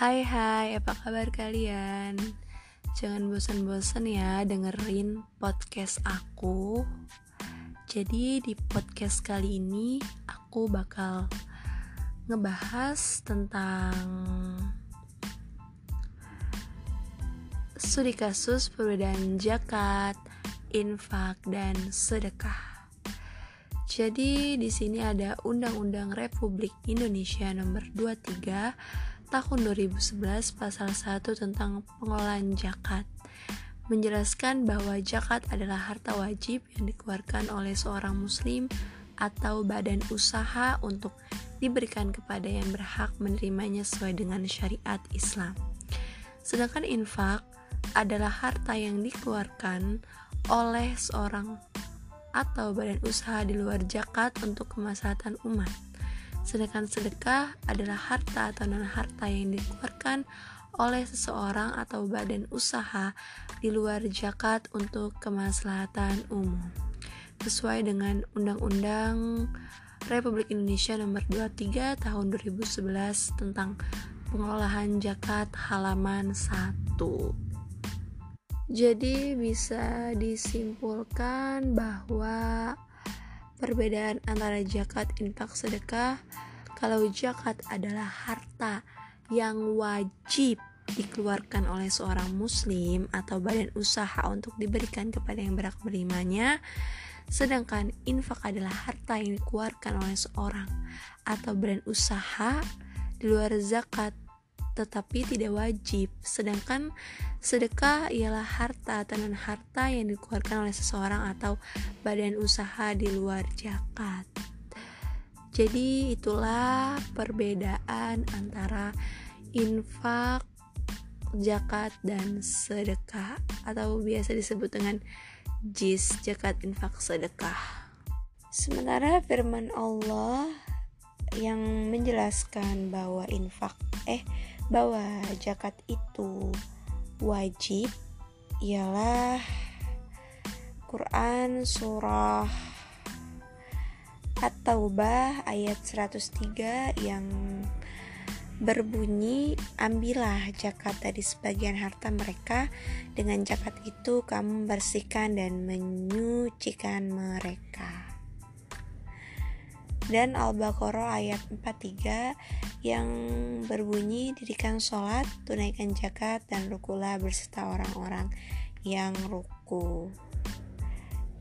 Hai hai, apa kabar kalian? Jangan bosan-bosan ya dengerin podcast aku Jadi di podcast kali ini aku bakal ngebahas tentang Studi kasus perbedaan zakat, infak, dan sedekah jadi di sini ada Undang-Undang Republik Indonesia Nomor 23 tahun 2011 pasal 1 tentang pengelolaan zakat menjelaskan bahwa zakat adalah harta wajib yang dikeluarkan oleh seorang muslim atau badan usaha untuk diberikan kepada yang berhak menerimanya sesuai dengan syariat Islam. Sedangkan infak adalah harta yang dikeluarkan oleh seorang atau badan usaha di luar zakat untuk kemaslahatan umat. Sedangkan sedekah adalah harta atau non harta yang dikeluarkan oleh seseorang atau badan usaha di luar zakat untuk kemaslahatan umum. Sesuai dengan Undang-Undang Republik Indonesia Nomor 23 Tahun 2011 tentang pengelolaan zakat halaman 1. Jadi bisa disimpulkan bahwa Perbedaan antara zakat, infak, sedekah. Kalau zakat adalah harta yang wajib dikeluarkan oleh seorang muslim atau badan usaha untuk diberikan kepada yang berhak menerimanya. Sedangkan infak adalah harta yang dikeluarkan oleh seorang atau badan usaha di luar zakat tetapi tidak wajib. Sedangkan sedekah ialah harta non harta yang dikeluarkan oleh seseorang atau badan usaha di luar zakat. Jadi itulah perbedaan antara infak, zakat dan sedekah atau biasa disebut dengan jis, zakat, infak, sedekah. Sementara firman Allah yang menjelaskan bahwa infak eh bahwa zakat itu wajib ialah Quran surah At-Taubah ayat 103 yang berbunyi ambillah zakat dari sebagian harta mereka. Dengan zakat itu kamu bersihkan dan menyucikan mereka dan Al-Baqarah ayat 43 yang berbunyi dirikan sholat, tunaikan zakat, dan rukulah berserta orang-orang yang ruku.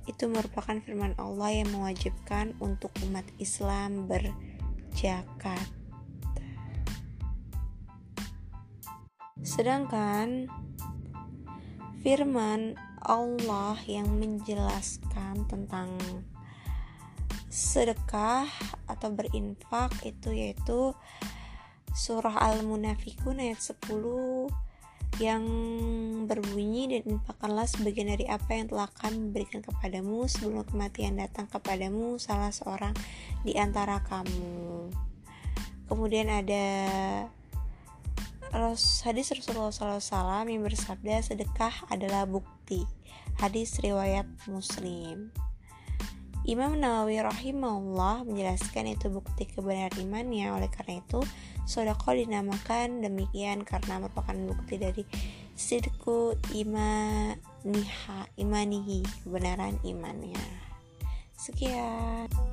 Itu merupakan firman Allah yang mewajibkan untuk umat Islam berjakat. Sedangkan firman Allah yang menjelaskan tentang sedekah atau berinfak itu yaitu surah Al-Munafikun ayat 10 yang berbunyi dan infakkanlah sebagian dari apa yang telah kami berikan kepadamu sebelum kematian datang kepadamu salah seorang di antara kamu. Kemudian ada hadis Rasulullah SAW yang bersabda sedekah adalah bukti. Hadis riwayat Muslim. Imam Nawawi rahimahullah menjelaskan itu bukti kebenaran imannya oleh karena itu sodako dinamakan demikian karena merupakan bukti dari sidku imaniha imanihi kebenaran imannya. Sekian